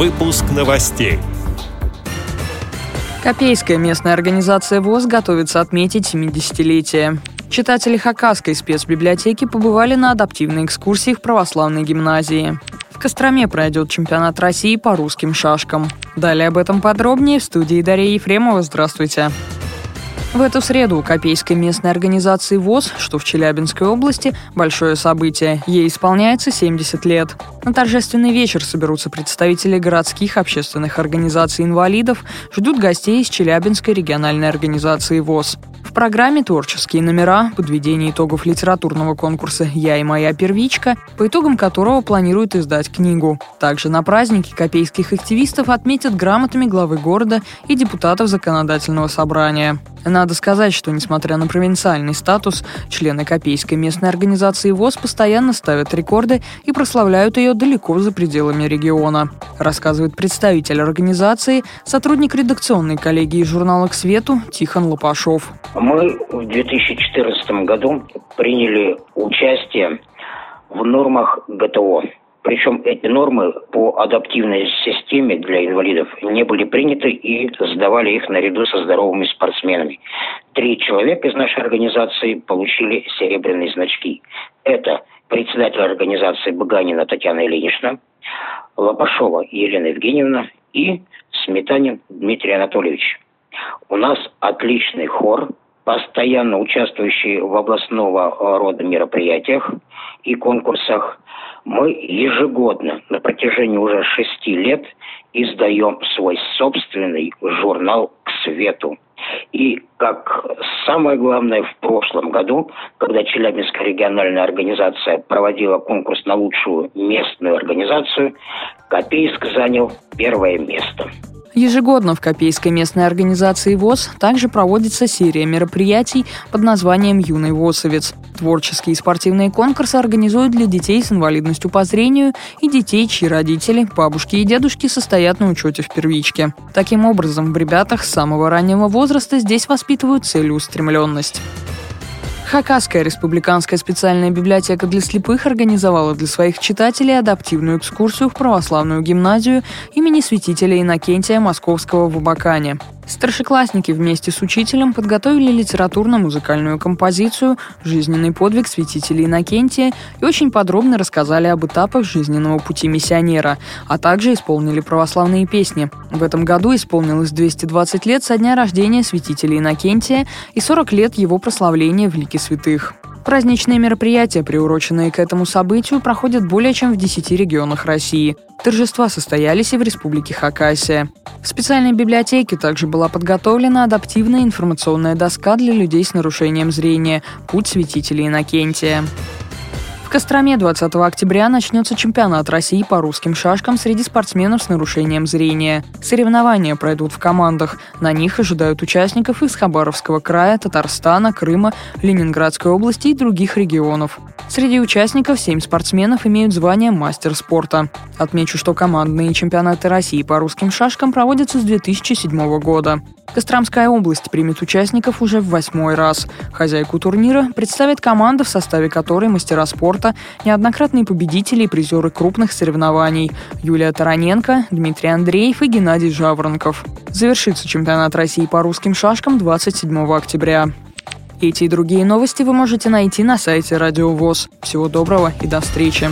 Выпуск новостей. Копейская местная организация ВОЗ готовится отметить 70-летие. Читатели Хакасской спецбиблиотеки побывали на адаптивной экскурсии в православной гимназии. В Костроме пройдет чемпионат России по русским шашкам. Далее об этом подробнее в студии Дарья Ефремова. Здравствуйте. Здравствуйте. В эту среду у Копейской местной организации ВОЗ, что в Челябинской области, большое событие. Ей исполняется 70 лет. На торжественный вечер соберутся представители городских общественных организаций инвалидов, ждут гостей из Челябинской региональной организации ВОЗ. В программе «Творческие номера», подведение итогов литературного конкурса «Я и моя первичка», по итогам которого планируют издать книгу. Также на празднике копейских активистов отметят грамотами главы города и депутатов законодательного собрания. Надо сказать, что, несмотря на провинциальный статус, члены Копейской местной организации ВОЗ постоянно ставят рекорды и прославляют ее далеко за пределами региона. Рассказывает представитель организации, сотрудник редакционной коллегии журнала «К свету» Тихон Лопашов. Мы в 2014 году приняли участие в нормах ГТО причем эти нормы по адаптивной системе для инвалидов не были приняты и сдавали их наряду со здоровыми спортсменами. Три человека из нашей организации получили серебряные значки. Это председатель организации Баганина Татьяна Ильинична, Лопашова Елена Евгеньевна и Сметанин Дмитрий Анатольевич. У нас отличный хор, постоянно участвующий в областного рода мероприятиях и конкурсах – мы ежегодно на протяжении уже шести лет издаем свой собственный журнал «К свету». И как самое главное, в прошлом году, когда Челябинская региональная организация проводила конкурс на лучшую местную организацию, Копейск занял первое место. Ежегодно в Копейской местной организации ВОЗ также проводится серия мероприятий под названием «Юный ВОЗовец». Творческие и спортивные конкурсы организуют для детей с инвалидностью по зрению и детей, чьи родители, бабушки и дедушки состоят на учете в первичке. Таким образом, в ребятах с самого раннего возраста здесь воспитывают целеустремленность. Хакасская республиканская специальная библиотека для слепых организовала для своих читателей адаптивную экскурсию в православную гимназию имени святителя Иннокентия Московского в Абакане. Старшеклассники вместе с учителем подготовили литературно-музыкальную композицию «Жизненный подвиг святителя Иннокентия» и очень подробно рассказали об этапах жизненного пути миссионера, а также исполнили православные песни. В этом году исполнилось 220 лет со дня рождения святителя Иннокентия и 40 лет его прославления в лике святых. Праздничные мероприятия, приуроченные к этому событию, проходят более чем в 10 регионах России. Торжества состоялись и в Республике Хакасия. В специальной библиотеке также была подготовлена адаптивная информационная доска для людей с нарушением зрения «Путь святителя Иннокентия». Костроме 20 октября начнется чемпионат России по русским шашкам среди спортсменов с нарушением зрения. Соревнования пройдут в командах. На них ожидают участников из Хабаровского края, Татарстана, Крыма, Ленинградской области и других регионов. Среди участников семь спортсменов имеют звание мастер спорта. Отмечу, что командные чемпионаты России по русским шашкам проводятся с 2007 года. Костромская область примет участников уже в восьмой раз. Хозяйку турнира представит команда, в составе которой мастера спорта, неоднократные победители и призеры крупных соревнований Юлия Тараненко, Дмитрий Андреев и Геннадий Жаворонков. Завершится чемпионат России по русским шашкам 27 октября. Эти и другие новости вы можете найти на сайте Радио ВОЗ. Всего доброго и до встречи.